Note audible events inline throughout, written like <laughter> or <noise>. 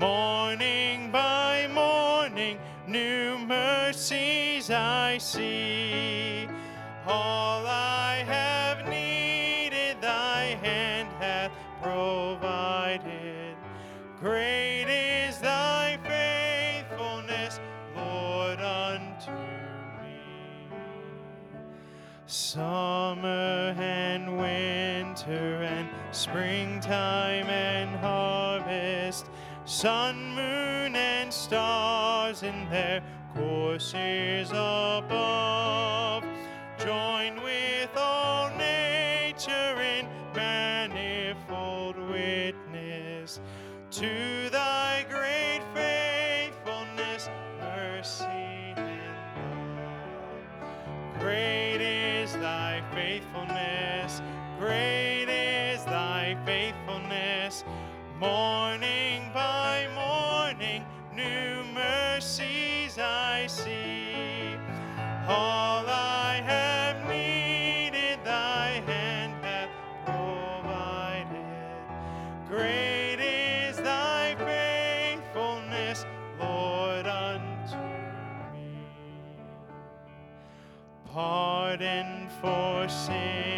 Morning by morning, new mercies I see. All I have needed, thy hand hath provided. Great is thy faithfulness, Lord, unto me. Summer and winter and springtime and harvest, sun, moon, and stars in their courses above, join with all nature in manifold witness to thy great faithfulness, mercy, and love. Great is thy faithfulness, great is thy faithfulness. Morning for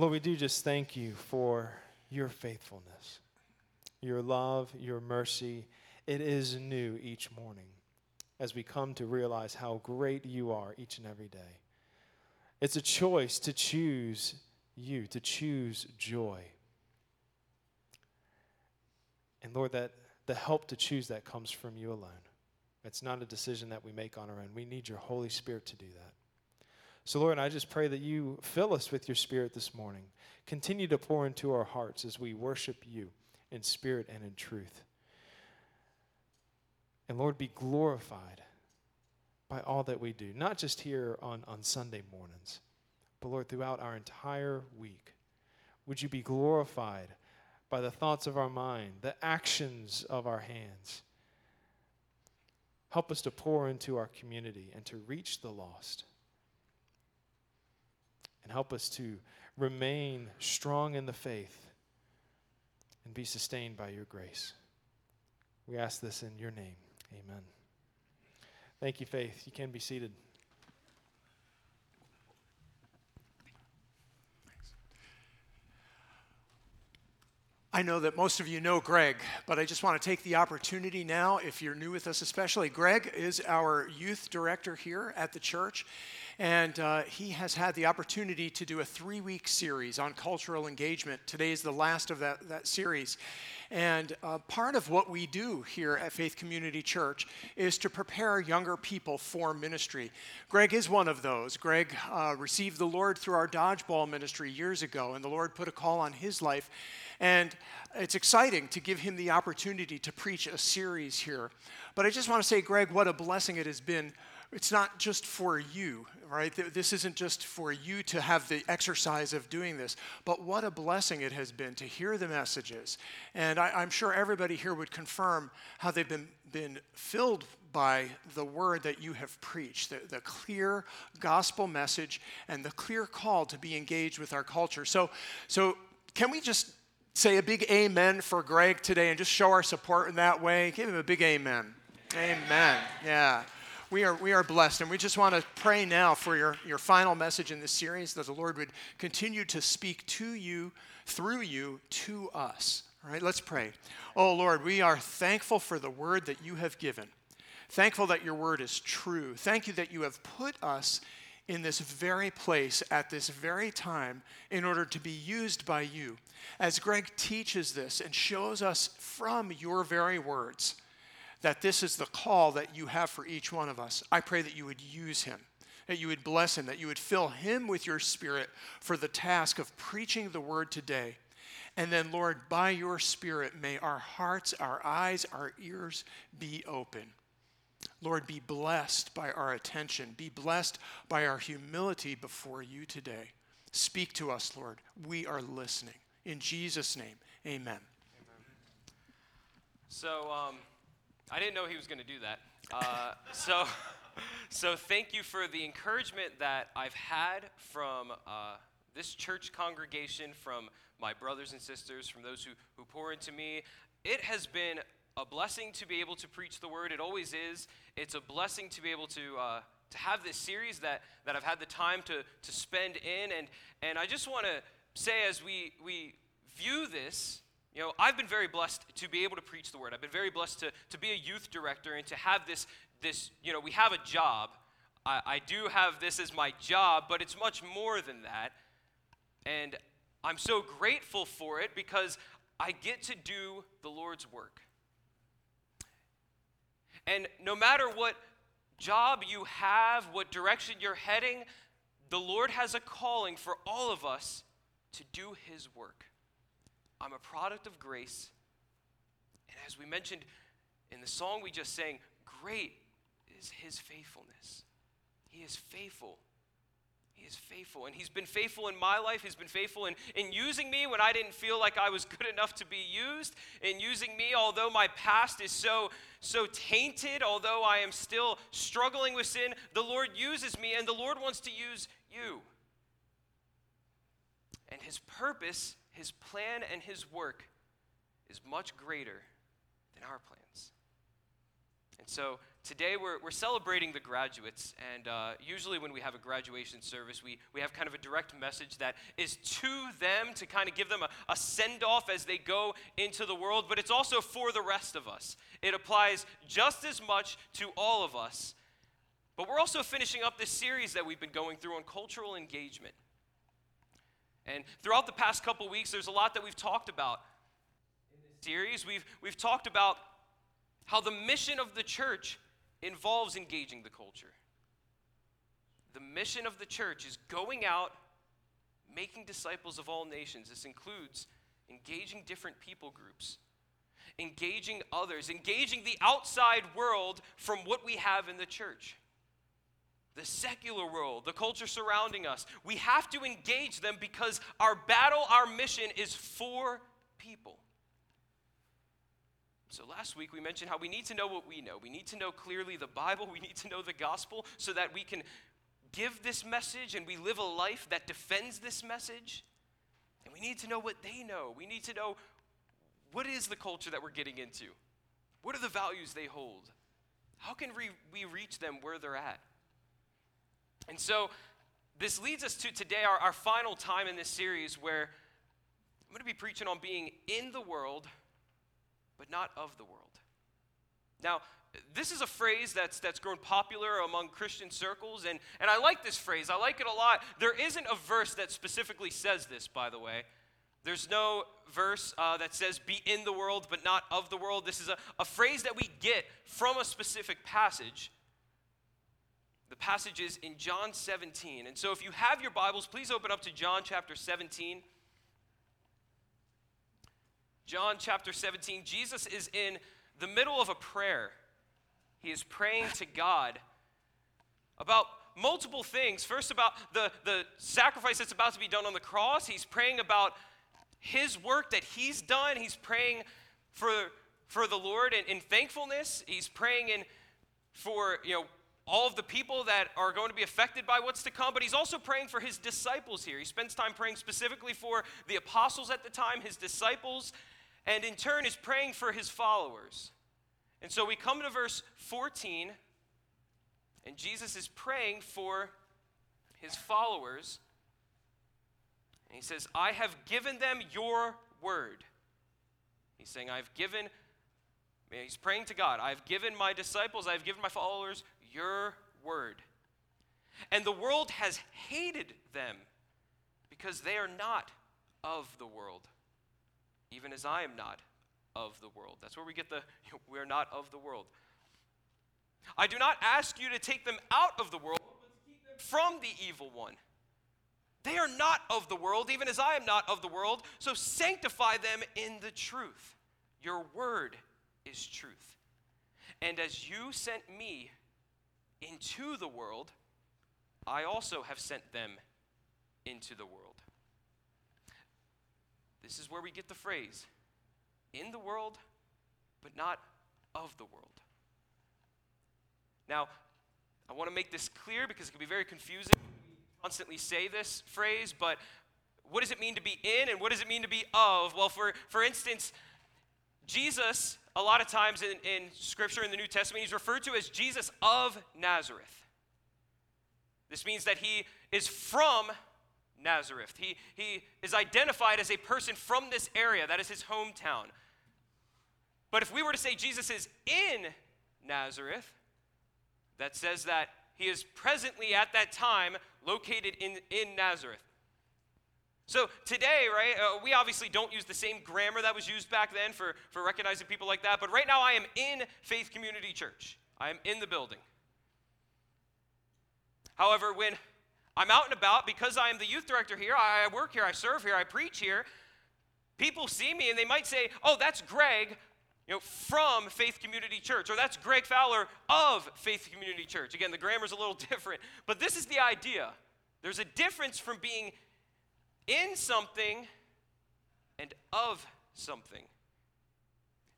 Lord, we do just thank you for your faithfulness, your love, your mercy. It is new each morning as we come to realize how great you are each and every day. It's a choice to choose you, to choose joy. And Lord, that the help to choose that comes from you alone. It's not a decision that we make on our own. We need your Holy Spirit to do that. So, Lord, I just pray that you fill us with your Spirit this morning. Continue to pour into our hearts as we worship you in spirit and in truth. And Lord, be glorified by all that we do, not just here on, on Sunday mornings, but Lord, throughout our entire week. Would you be glorified by the thoughts of our mind, the actions of our hands? Help us to pour into our community and to reach the lost. And help us to remain strong in the faith and be sustained by your grace. We ask this in your name. Amen. Thank you, Faith. You can be seated. I know that most of you know Greg, but I just want to take the opportunity now, if you're new with us especially. Greg is our youth director here at the church, and uh, he has had the opportunity to do a three week series on cultural engagement. Today is the last of that, that series. And uh, part of what we do here at Faith Community Church is to prepare younger people for ministry. Greg is one of those. Greg uh, received the Lord through our dodgeball ministry years ago, and the Lord put a call on his life. And it's exciting to give him the opportunity to preach a series here. But I just want to say, Greg, what a blessing it has been. It's not just for you, right? This isn't just for you to have the exercise of doing this, but what a blessing it has been to hear the messages. And I, am sure everybody here would confirm how they've been, been filled by the word that you have preached, the, the clear gospel message and the clear call to be engaged with our culture. So, so can we just say a big amen for Greg today and just show our support in that way? Give him a big amen. Amen. Yeah. We are, we are blessed, and we just want to pray now for your, your final message in this series that the Lord would continue to speak to you, through you, to us. All right, let's pray. Oh Lord, we are thankful for the word that you have given. Thankful that your word is true. Thank you that you have put us in this very place at this very time in order to be used by you. As Greg teaches this and shows us from your very words that this is the call that you have for each one of us, I pray that you would use him, that you would bless him, that you would fill him with your spirit for the task of preaching the word today. And then, Lord, by your spirit, may our hearts, our eyes, our ears be open Lord, be blessed by our attention. Be blessed by our humility before you today. Speak to us, Lord. We are listening. In Jesus' name, amen. So, um, I didn't know he was going to do that. Uh, so, <laughs> so, thank you for the encouragement that I've had from uh, this church congregation, from my brothers and sisters, from those who, who pour into me. It has been a blessing to be able to preach the word. It always is. It's a blessing to be able to uh, to have this series that that I've had the time to to spend in. And and I just want to say as we we view this. You know, I've been very blessed to be able to preach the word. I've been very blessed to, to be a youth director and to have this, this, you know, we have a job. I, I do have this as my job, but it's much more than that. And I'm so grateful for it because I get to do the Lord's work. And no matter what job you have, what direction you're heading, the Lord has a calling for all of us to do His work. I'm a product of grace. And as we mentioned in the song we just sang, great is His faithfulness. He is faithful he is faithful. And He's been faithful in my life. He's been faithful in, in using me when I didn't feel like I was good enough to be used, in using me, although my past is so, so tainted, although I am still struggling with sin. The Lord uses me, and the Lord wants to use you. And His purpose, His plan, and His work is much greater than our plans. And so, today we're, we're celebrating the graduates, and uh, usually when we have a graduation service, we, we have kind of a direct message that is to them to kind of give them a, a send off as they go into the world, but it's also for the rest of us. It applies just as much to all of us. But we're also finishing up this series that we've been going through on cultural engagement. And throughout the past couple weeks, there's a lot that we've talked about in this series. We've, we've talked about how the mission of the church involves engaging the culture. The mission of the church is going out, making disciples of all nations. This includes engaging different people groups, engaging others, engaging the outside world from what we have in the church. The secular world, the culture surrounding us. We have to engage them because our battle, our mission is for people. So last week we mentioned how we need to know what we know. We need to know clearly the Bible, we need to know the gospel so that we can give this message and we live a life that defends this message. And we need to know what they know. We need to know what is the culture that we're getting into? What are the values they hold? How can we, we reach them where they're at? And so this leads us to today, our, our final time in this series, where I'm going to be preaching on being in the world but not of the world. Now, this is a phrase that's, that's grown popular among Christian circles, and, and I like this phrase. I like it a lot. There isn't a verse that specifically says this, by the way. There's no verse uh, that says, be in the world, but not of the world. This is a, a phrase that we get from a specific passage. The passage is in John 17. And so if you have your Bibles, please open up to John chapter 17. John chapter 17, Jesus is in the middle of a prayer. He is praying to God about multiple things. First, about the, the sacrifice that's about to be done on the cross. He's praying about his work that he's done. He's praying for, for the Lord in, in thankfulness. He's praying in for, you know, all of the people that are going to be affected by what's to come, but he's also praying for his disciples here. He spends time praying specifically for the apostles at the time, his disciples, and in turn is praying for his followers. And so we come to verse 14, and Jesus is praying for his followers. And he says, I have given them your word. He's saying, I've given, he's praying to God, I've given my disciples, I've given my followers your word. And the world has hated them because they are not of the world, even as I am not of the world. That's where we get the <laughs> we're not of the world. I do not ask you to take them out of the world, from the evil one. They are not of the world, even as I am not of the world, so sanctify them in the truth. Your word is truth. And as you sent me into the world, I also have sent them into the world. This is where we get the phrase in the world, but not of the world. Now, I want to make this clear because it can be very confusing. We constantly say this phrase, but what does it mean to be in and what does it mean to be of? Well, for, for instance, Jesus, a lot of times in, in Scripture in the New Testament, he's referred to as Jesus of Nazareth. This means that he is from Nazareth. He, he is identified as a person from this area, that is his hometown. But if we were to say Jesus is in Nazareth, that says that he is presently at that time located in, in Nazareth. So today, right, uh, we obviously don't use the same grammar that was used back then for, for recognizing people like that, but right now I am in Faith Community Church. I am in the building. However, when I'm out and about, because I am the youth director here, I work here, I serve here, I preach here, people see me and they might say, oh, that's Greg you know, from Faith Community Church, or that's Greg Fowler of Faith Community Church. Again, the grammar's a little <laughs> different, but this is the idea. There's a difference from being in something and of something.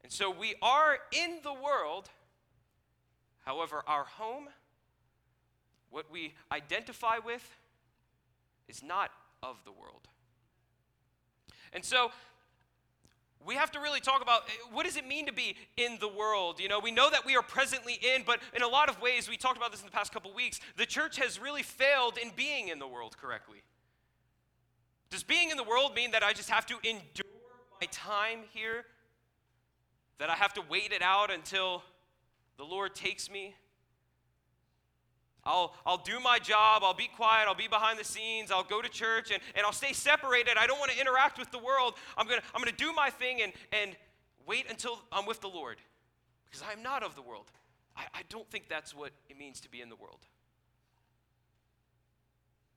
And so we are in the world, however, our home, what we identify with, is not of the world. And so we have to really talk about eh, what does it mean to be in the world you know we know that we are presently in but in a lot of ways we talked about this in the past couple weeks the church has really failed in being in the world correctly does being in the world mean that i just have to endure my time here that i have to wait it out until the lord takes me I'll, I'll do my job, I'll be quiet, I'll be behind the scenes, I'll go to church, and, and I'll stay separated. I don't want to interact with the world. I'm going to I'm gonna do my thing and, and wait until I'm with the Lord because I'm not of the world. I, I don't think that's what it means to be in the world.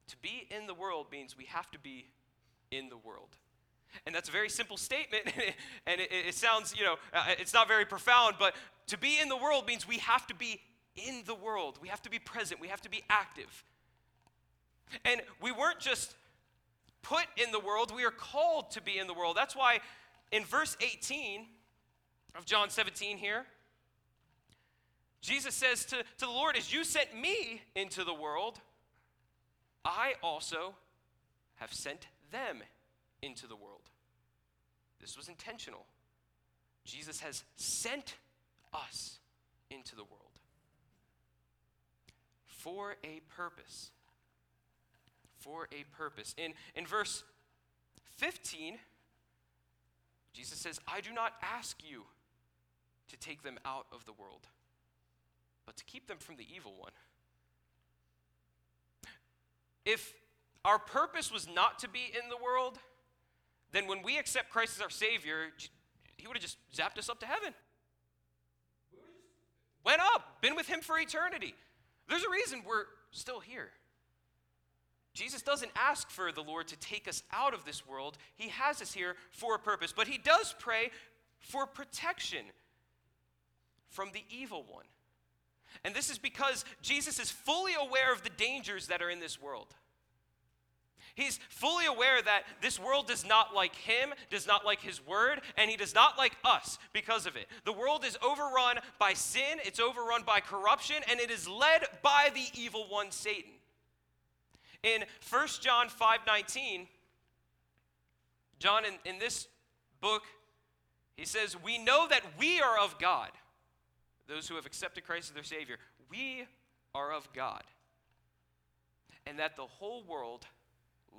To be in the world means we have to be in the world. And that's a very simple statement, <laughs> and it, it, sounds, you know, uh, it's not very profound, but to be in the world means we have to be in the world. We have to be present, we have to be active. And we weren't just put in the world, we are called to be in the world. That's why in verse 18 of John 17 here, Jesus says to, to the Lord, As you sent me into the world, I also have sent them into the world. This was intentional. Jesus has sent us into the world for a purpose. For a purpose. In, in verse 15, Jesus says, I do not ask you to take them out of the world, but to keep them from the evil one. If our purpose was not to be in the world, then when we accept Christ as our Savior, He would have just zapped us up to heaven. Went up, been with Him for eternity. There's a reason we're still here. Jesus doesn't ask for the Lord to take us out of this world. He has us here for a purpose, but he does pray for protection from the evil one. And this is because Jesus is fully aware of the dangers that are in this world. He's fully aware that this world does not like him, does not like his word, and he does not like us because of it. The world is overrun by sin, it's overrun by corruption, and it is led by the evil one, Satan. In 1 John 5:19, John in, in this book, he says, We know that we are of God. Those who have accepted Christ as their Savior, we are of God. And that the whole world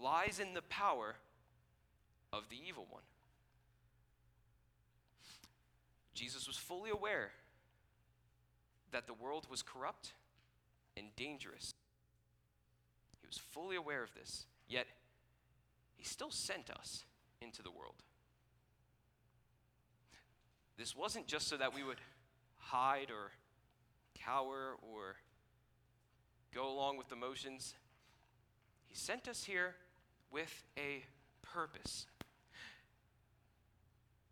lies in the power of the evil one. Jesus was fully aware that the world was corrupt and dangerous. He was fully aware of this, yet he still sent us into the world. This wasn't just so that we would hide or cower or go along with the motions. He sent us here with a purpose.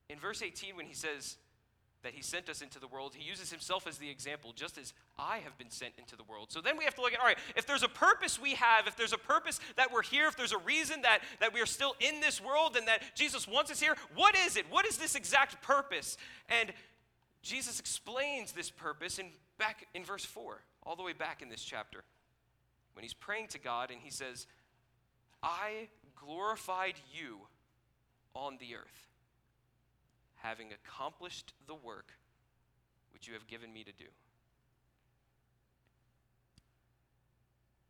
In verse 18, when he says that he sent us into the world, he uses himself as the example, just as I have been sent into the world. So then we have to look at all right, if there's a purpose we have, if there's a purpose that we're here, if there's a reason that, that we are still in this world and that Jesus wants us here, what is it? What is this exact purpose? And Jesus explains this purpose in, back in verse 4, all the way back in this chapter, when he's praying to God and he says, I glorified you on the earth, having accomplished the work which you have given me to do.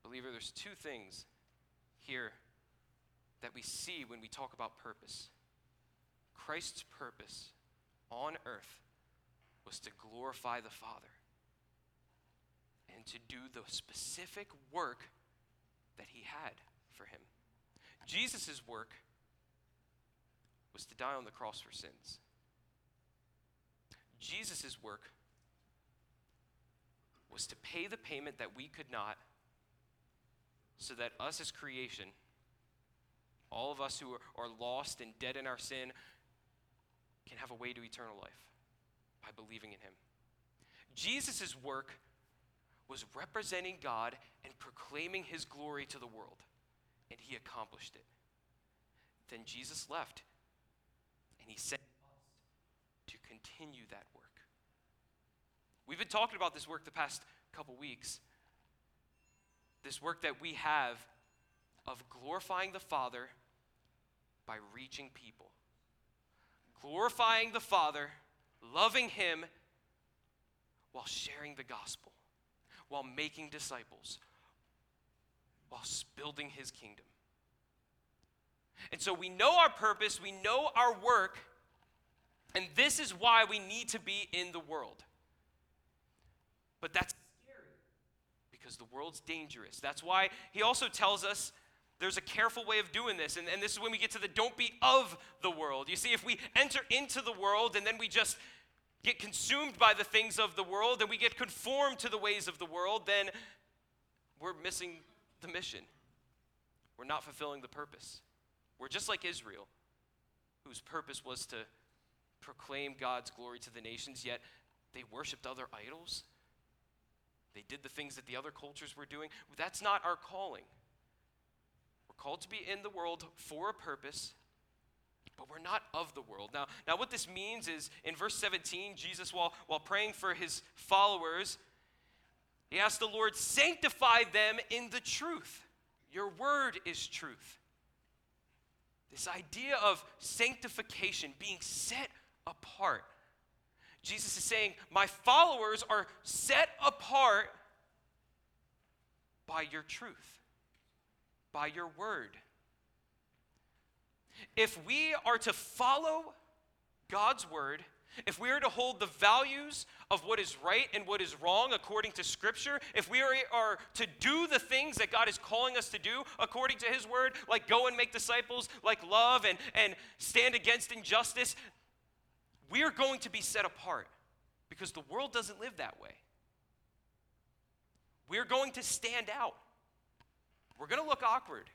Believer, there's two things here that we see when we talk about purpose. Christ's purpose on earth was to glorify the Father and to do the specific work that he had for him. Jesus' work was to die on the cross for sins. Jesus' work was to pay the payment that we could not, so that us as creation, all of us who are, lost and dead in our sin, can have a way to eternal life by believing in him. Jesus' work was representing God and proclaiming his glory to the world, and he accomplished it. Then Jesus left, and he sent us to continue that work. We've been talking about this work the past couple weeks. This work that we have of glorifying the Father by reaching people. Glorifying the Father, loving Him, while sharing the gospel, while making disciples, building His kingdom. And so we know our purpose, we know our work, and this is why we need to be in the world. But that's scary because the world's dangerous. That's why he also tells us there's a careful way of doing this. And, and this is when we get to the don't be of the world. You see, if we enter into the world and then we just get consumed by the things of the world and we get conformed to the ways of the world, then we're missing the mission. We're not fulfilling the purpose. We're just like Israel, whose purpose was to proclaim God's glory to the nations, yet they worshiped other idols. They did the things that the other cultures were doing. That's not our calling. We're called to be in the world for a purpose, but we're not of the world. Now, now what this means is in verse 17, Jesus, while, while praying for his followers, he asked the Lord, sanctify them in the truth. Your word is truth. This idea of sanctification, being set apart. Jesus is saying, My followers are set apart by your truth, by your word. If we are to follow God's word, if we are to hold the values of what is right and what is wrong according to Scripture, if we are, to do the things that God is calling us to do according to His Word, like go and make disciples, like love and, and stand against injustice, we are going to be set apart because the world doesn't live that way. We're going to stand out. We're going to look awkward.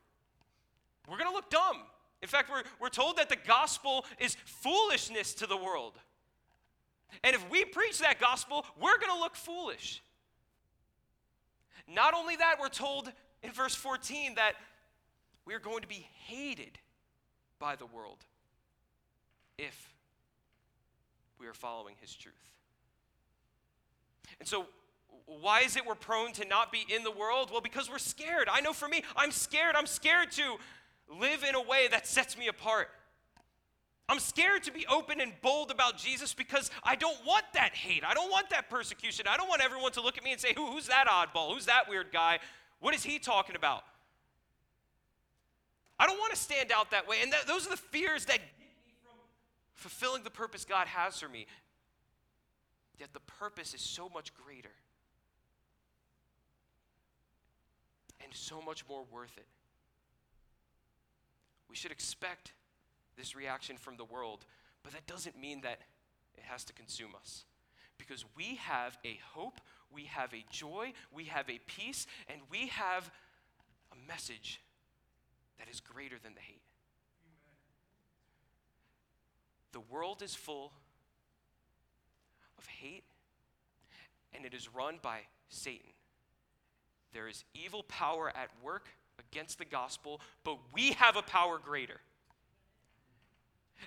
We're going to look dumb. In fact, we're, we're told that the gospel is foolishness to the world. And if we preach that gospel, we're going to look foolish. Not only that, we're told in verse 14 that we're going to be hated by the world if we are following his truth. And so, why is it we're prone to not be in the world? Well, because we're scared. I know for me, I'm scared. I'm scared to live in a way that sets me apart. I'm scared to be open and bold about Jesus because I don't want that hate. I don't want that persecution. I don't want everyone to look at me and say, Who, Who's that oddball? Who's that weird guy? What is he talking about? I don't want to stand out that way. And those are the fears that get me from fulfilling the purpose God has for me. Yet the purpose is so much greater and so much more worth it. We should expect this reaction from the world, but that doesn't mean that it has to consume us. Because we have a hope, we have a joy, we have a peace, and we have a message that is greater than the hate. The world is full of hate, and it is run by Satan. There is evil power at work against the gospel, but we have a power greater.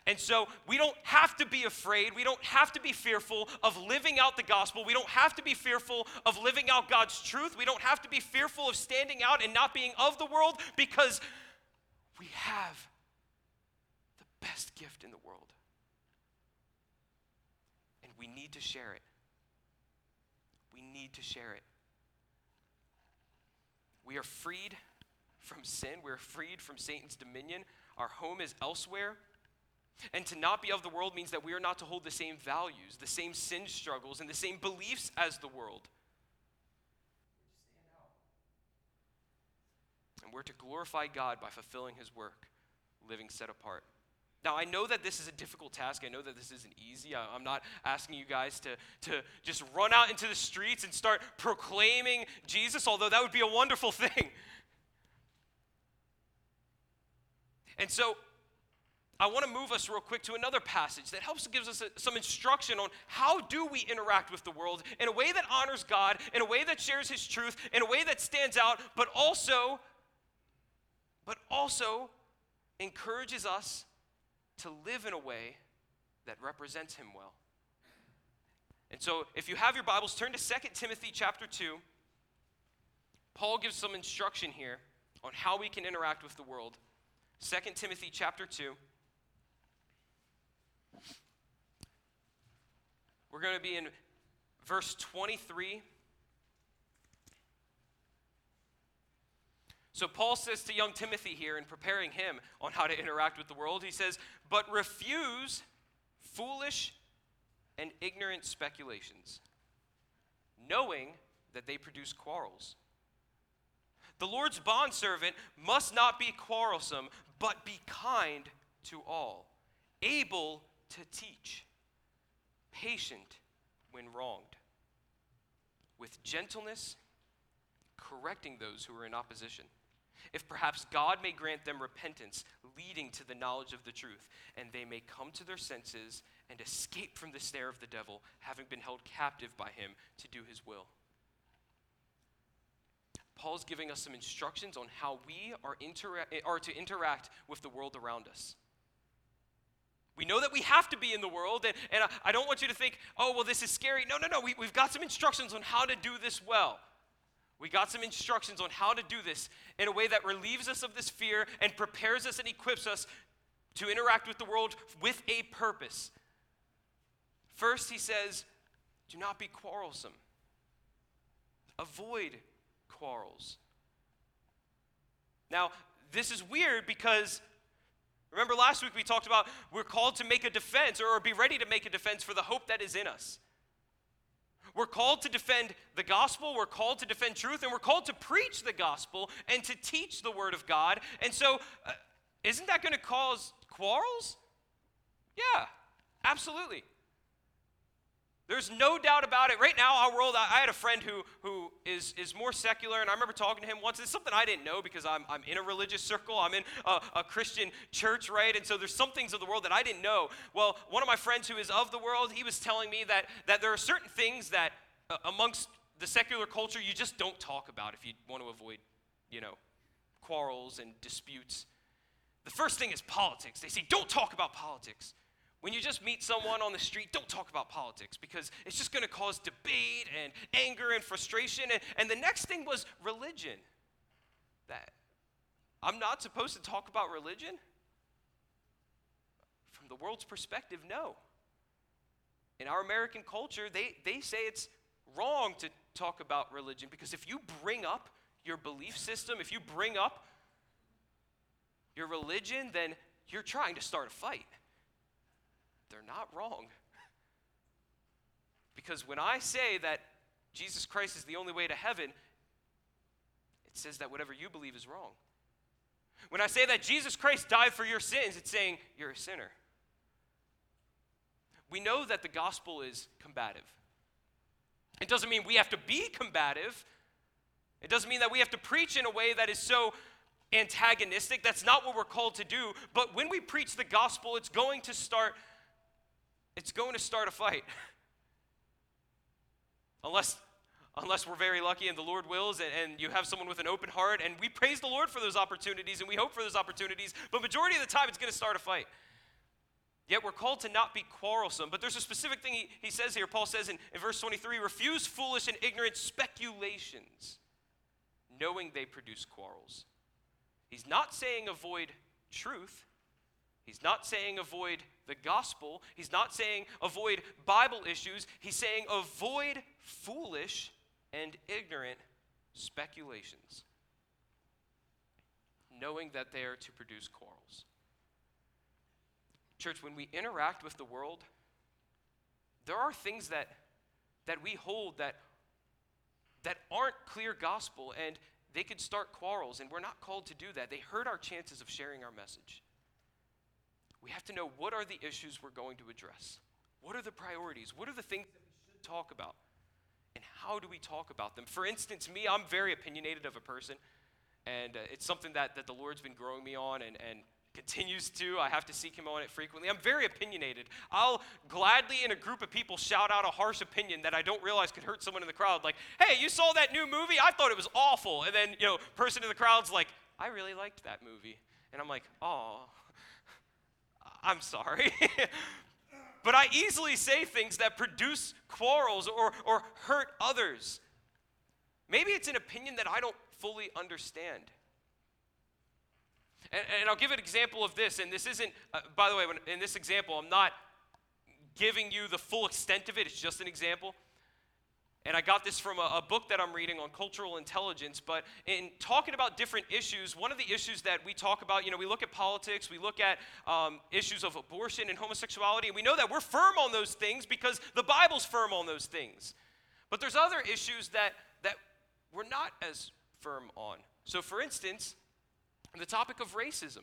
And so we don't have to be afraid. We don't have to be fearful of living out the gospel. We don't have to be fearful of living out God's truth. We don't have to be fearful of standing out and not being of the world because we have the best gift in the world. And we need to share it. We need to share it. We are freed from sin, we're freed from Satan's dominion. Our home is elsewhere. And to not be of the world means that we are not to hold the same values, the same sin struggles, and the same beliefs as the world. And we're to glorify God by fulfilling his work, living set apart. Now, I know that this is a difficult task. I know that this isn't easy. I, am not asking you guys to, to just run out into the streets and start proclaiming Jesus, although that would be a wonderful <laughs> thing. And so, I want to move us real quick to another passage that helps gives us a, some instruction on how do we interact with the world in a way that honors God, in a way that shares his truth, in a way that stands out, but also but also encourages us to live in a way that represents him well. And so if you have your Bibles, turn to 2 Timothy chapter 2. Paul gives some instruction here on how we can interact with the world. 2 Timothy chapter 2. We're going to be in verse 23. So, Paul says to young Timothy here in preparing him on how to interact with the world, he says, But refuse foolish and ignorant speculations, knowing that they produce quarrels. The Lord's bondservant must not be quarrelsome, but be kind to all, able to teach patient when wronged, with gentleness, correcting those who are in opposition. If perhaps God may grant them repentance, leading to the knowledge of the truth, and they may come to their senses and escape from the snare of the devil, having been held captive by him to do his will. Paul's giving us some instructions on how we are, intera- are to interact with the world around us. We know that we have to be in the world, and, and I, don't want you to think, oh, well, this is scary. No, no, no. We, we've got some instructions on how to do this well. We got some instructions on how to do this in a way that relieves us of this fear and prepares us and equips us to interact with the world with a purpose. First, he says, do not be quarrelsome, avoid quarrels. Now, this is weird because Remember last week we talked about we're called to make a defense or be ready to make a defense for the hope that is in us. We're called to defend the gospel, we're called to defend truth, and we're called to preach the gospel and to teach the word of God. And so, uh, isn't that going to cause quarrels? Yeah, absolutely. There's no doubt about it. Right now, our world, I had a friend who, who is, is more secular, and I remember talking to him once. It's something I didn't know because I'm, I'm in a religious circle, I'm in a, a Christian church, right? And so there's some things of the world that I didn't know. Well, one of my friends who is of the world, he was telling me that, that there are certain things that uh, amongst the secular culture you just don't talk about if you want to avoid, you know, quarrels and disputes. The first thing is politics. They say, don't talk about politics. When you just meet someone on the street, don't talk about politics because it's just going to cause debate and anger and frustration. And, and the next thing was religion. That I'm not supposed to talk about religion? From the world's perspective, no. In our American culture, they, they say it's wrong to talk about religion because if you bring up your belief system, if you bring up your religion, then you're trying to start a fight they're not wrong. Because when I say that Jesus Christ is the only way to heaven, it says that whatever you believe is wrong. When I say that Jesus Christ died for your sins, it's saying you're a sinner. We know that the gospel is combative. It doesn't mean we have to be combative. It doesn't mean that we have to preach in a way that is so antagonistic. That's not what we're called to do. But when we preach the gospel, it's going to start it's going to start a fight. <laughs> unless unless we're very lucky and the Lord wills and, and, you have someone with an open heart and we praise the Lord for those opportunities and we hope for those opportunities, but majority of the time it's going to start a fight. Yet we're called to not be quarrelsome. But there's a specific thing he, he says here. Paul says in, in verse 23 refuse foolish and ignorant speculations, knowing they produce quarrels. He's not saying avoid truth. He's not saying avoid the gospel. He's not saying avoid Bible issues. He's saying avoid foolish and ignorant speculations, knowing that they are to produce quarrels. Church, when we interact with the world, there are things that, that we hold that, that aren't clear gospel, and they could start quarrels, and we're not called to do that. They hurt our chances of sharing our message. We have to know what are the issues we're going to address? What are the priorities? What are the things that we should talk about? And how do we talk about them? For instance, me, I'm very opinionated of a person, and uh, it's something that, that the Lord's been growing me on and, and continues to. I have to seek him on it frequently. I'm very opinionated. I'll gladly, in a group of people, shout out a harsh opinion that I don't realize could hurt someone in the crowd. Like, hey, you saw that new movie? I thought it was awful. And then, you know, person in the crowd's like, I really liked that movie. And I'm like, oh, I'm sorry. <laughs> but I easily say things that produce quarrels or, or hurt others. Maybe it's an opinion that I don't fully understand. And, and I'll give an example of this, and this isn't, uh, by the way, when, in this example, I'm not giving you the full extent of it, it's just an example. And I got this from a, a, book that I'm reading on cultural intelligence. But in talking about different issues, one of the issues that we talk about, you know, we look at politics, we look at um, issues of abortion and homosexuality, and we know that we're firm on those things because the Bible's firm on those things. But there's other issues that, that we're not as firm on. So, for instance, the topic of racism.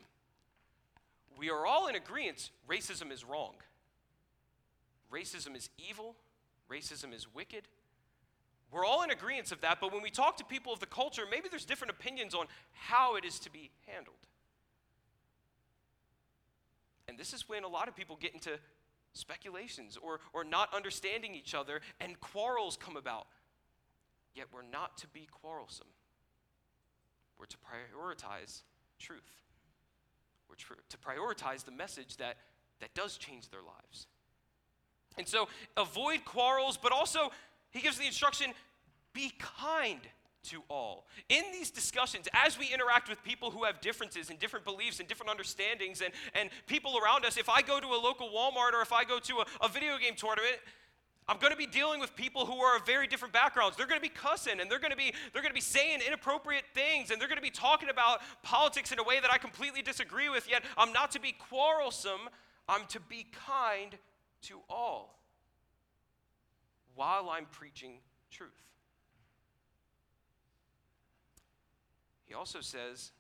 We are all in agreement racism is wrong. Racism is evil. Racism is wicked. We're all in agreement of that, but when we talk to people of the culture, maybe there's different opinions on how it is to be handled. And this is when a lot of people get into speculations or, or not understanding each other, and quarrels come about. Yet we're not to be quarrelsome, we're to prioritize truth. We're tr- to prioritize the message that, that does change their lives. And so avoid quarrels, but also he gives the instruction be kind to all. In these discussions, as we interact with people who have differences and different beliefs and different understandings and, and people around us, if I go to a local Walmart or if I go to a, a video game tournament, I'm going to be dealing with people who are of very different backgrounds. They're going to be cussing and they're going to be they're going to be saying inappropriate things and they're going to be talking about politics in a way that I completely disagree with. Yet I'm not to be quarrelsome. I'm to be kind to all while I'm preaching truth. He also says,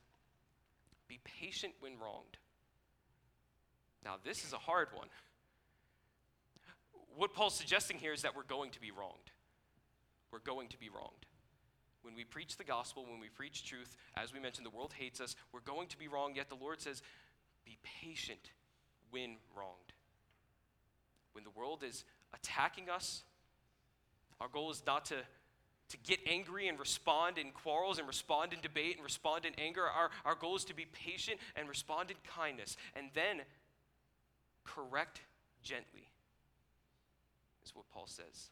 be patient when wronged. Now, this is a hard one what Paul's suggesting here is that we're going to be wronged. We're going to be wronged. When we preach the gospel, when we preach truth, as we mentioned, the world hates us. We're going to be wronged, yet the Lord says, be patient when wronged. When the world is attacking us, our goal is not to, to get angry and respond in quarrels and respond in debate and respond in anger. Our, our goal is to be patient and respond in kindness and then correct gently is what Paul says.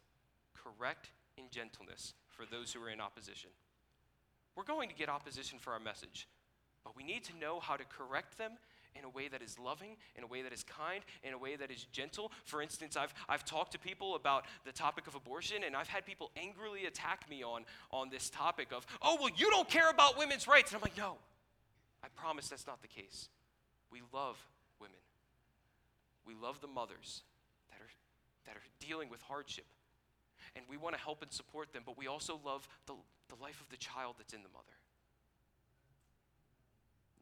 Correct in gentleness for those who are in opposition. We're going to get opposition for our message, but we need to know how to correct them in a way that is loving, in a way that is kind, in a way that is gentle. For instance, I've, I've talked to people about the topic of abortion, and I've had people angrily attack me on, on this topic of, oh, well, you don't care about women's rights. And I'm like, no, I promise that's not the case. We love women, we love the mothers that are that are dealing with hardship. And we want to help and support them, but we also love the, the life of the child that's in the mother.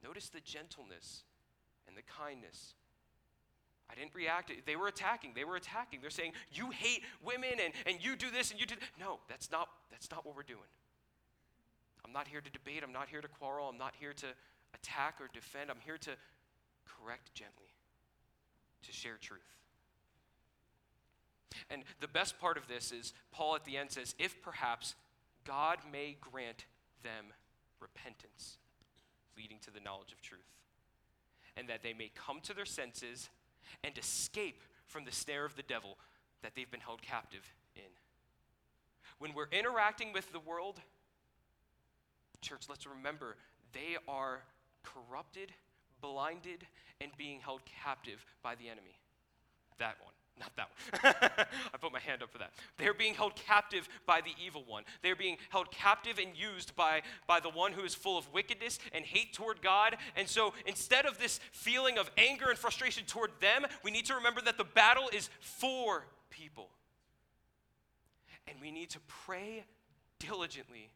Notice the gentleness and the kindness. I didn't react. They were attacking. They were attacking. They're saying, You hate women and, and you do this and you do that. No, that's not, that's not what we're doing. I'm not here to debate. I'm not here to quarrel. I'm not here to attack or defend. I'm here to correct gently, to share truth. And the best part of this is Paul at the end says, If perhaps God may grant them repentance, leading to the knowledge of truth, and that they may come to their senses and escape from the snare of the devil that they've been held captive in. When we're interacting with the world, church, let's remember they are corrupted, blinded, and being held captive by the enemy. That one. Not that one. <laughs> I put my hand up for that. They're being held captive by the evil one. They're being held captive and used by, by the one who is full of wickedness and hate toward God. And so instead of this feeling of anger and frustration toward them, we need to remember that the battle is for people. And we need to pray diligently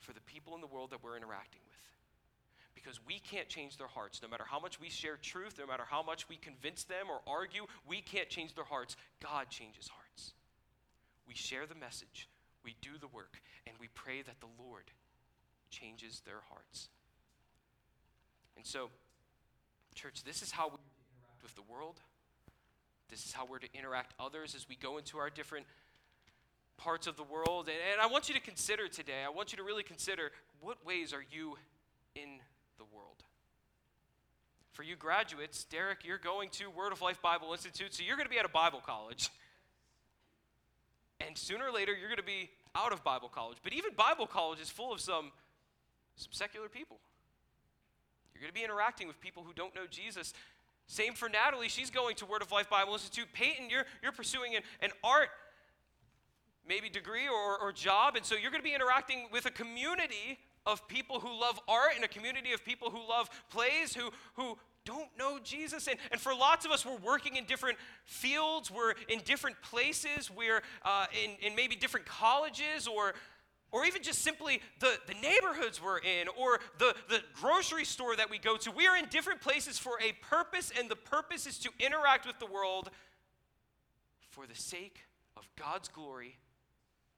for the people in the world that we're interacting with because we can't change their hearts. No matter how much we share truth, no matter how much we convince them or argue, we can't change their hearts. God changes hearts. We share the message, we do the work, and we pray that the Lord changes their hearts. And so, church, this is how we interact with the world. This is how we're to interact others as we go into our different parts of the world. And, and I want you to consider today, I want you to really consider what ways are you in. For you graduates, Derek, you're going to Word of Life Bible Institute, so you're going to be at a Bible college. And sooner or later, you're going to be out of Bible college. But even Bible college is full of some, some secular people. You're going to be interacting with people who don't know Jesus. Same for Natalie. She's going to Word of Life Bible Institute. Peyton, you're, you're pursuing an, an art maybe degree or, or job. And so you're going to be interacting with a community of people who love art and a community of people who love plays, who, who don't know Jesus. And, and for lots of us, we're working in different fields, we're in different places, we're uh, in, in maybe different colleges or or even just simply the, the neighborhoods we're in, or the, the grocery store that we go to. We are in different places for a purpose, and the purpose is to interact with the world for the sake of God's glory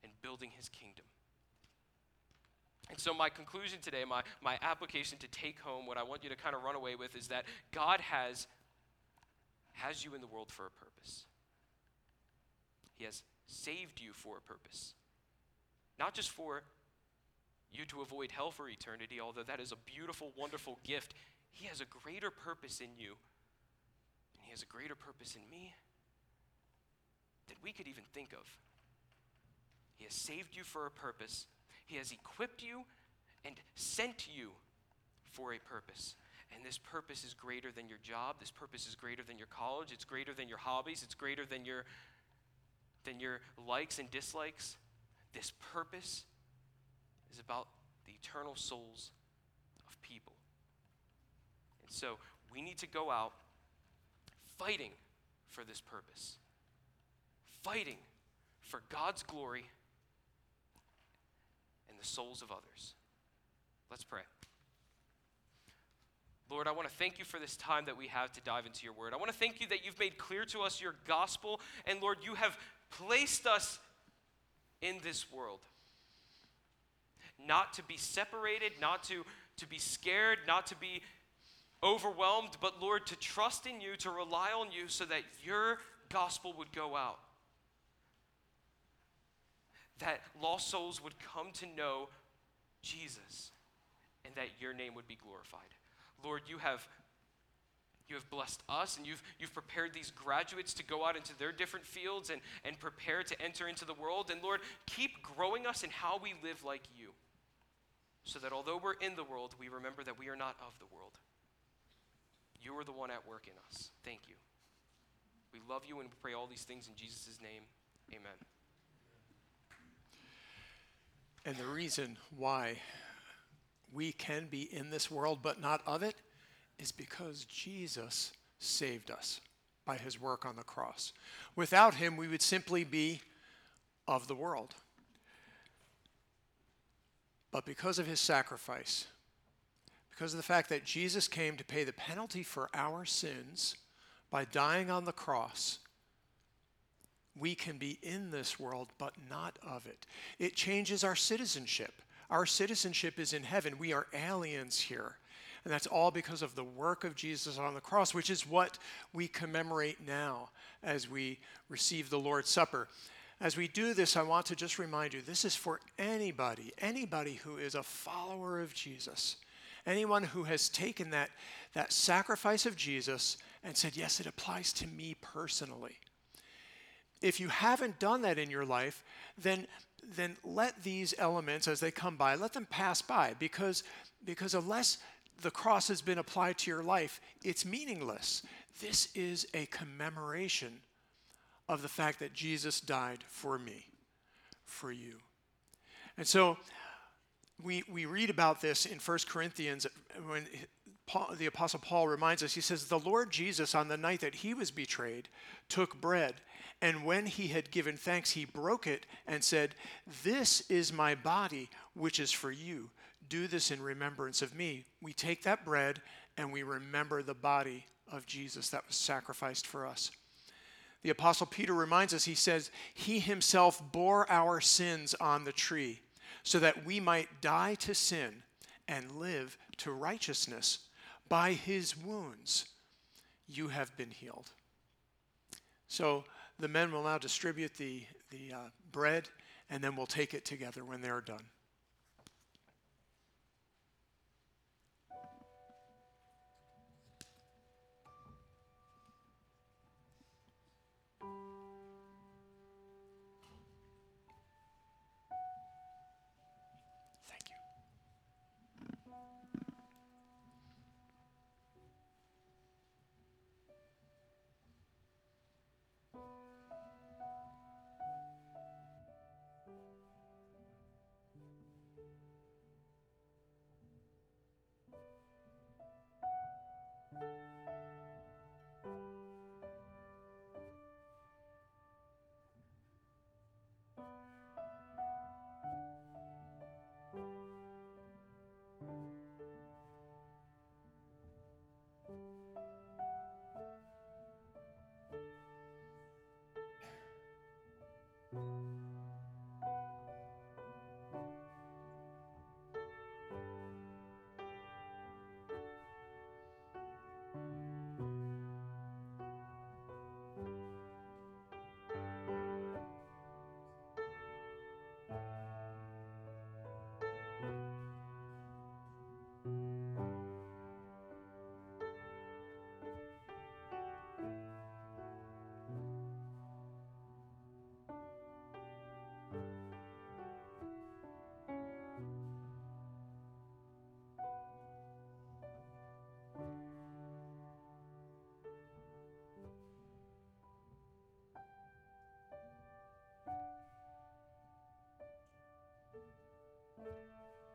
and building his kingdom. And so, my conclusion today, my, my application to take home, what I want you to kind of run away with is that God has, has you in the world for a purpose. He has saved you for a purpose. Not just for you to avoid hell for eternity, although that is a beautiful, wonderful gift. He has a greater purpose in you, and He has a greater purpose in me that we could even think of. He has saved you for a purpose he has equipped you and sent you for a purpose. And this purpose is greater than your job. This purpose is greater than your college. It's greater than your hobbies. It's greater than your, than your likes and dislikes. This purpose is about the eternal souls of people. And so we need to go out fighting for this purpose, fighting for God's glory the souls of others. Let's pray. Lord, I want to thank you for this time that we have to dive into your word. I want to thank you that you've made clear to us your gospel, and Lord, you have placed us in this world. Not to be separated, not to, to be scared, not to be overwhelmed, but Lord, to trust in you, to rely on you so that your gospel would go out that lost souls would come to know Jesus and that your name would be glorified. Lord, you have you have blessed us and you've, you've prepared these graduates to go out into their different fields and, and prepare to enter into the world. And Lord, keep growing us in how we live like you so that although we're in the world, we remember that we are not of the world. You are the one at work in us. Thank you. We love you and we pray all these things in Jesus' name. Amen. And the reason why we can be in this world but not of it is because Jesus saved us by his work on the cross. Without him, we would simply be of the world. But because of his sacrifice, because of the fact that Jesus came to pay the penalty for our sins by dying on the cross, we can be in this world but not of it. It changes our citizenship. Our citizenship is in heaven. We are aliens here. And that's all because of the work of Jesus on the cross, which is what we commemorate now as we receive the Lord's Supper. As we do this, I want to just remind you this is for anybody, anybody who is a follower of Jesus, anyone who has taken that, that sacrifice of Jesus and said, Yes, it applies to me personally. If you haven't done that in your life, then, then let these elements, as they come by, let them pass by because, because unless the cross has been applied to your life, it's meaningless. This is a commemoration of the fact that Jesus died for me, for you. And so we, we read about this in 1 Corinthians when Paul, the Apostle Paul reminds us, he says, The Lord Jesus, on the night that he was betrayed, took bread, and when he had given thanks, he broke it and said, This is my body, which is for you. Do this in remembrance of me. We take that bread and we remember the body of Jesus that was sacrificed for us. The Apostle Peter reminds us, he says, He himself bore our sins on the tree so that we might die to sin and live to righteousness. By his wounds, you have been healed. So the men will now distribute the, the uh, bread, and then we'll take it together when they're done.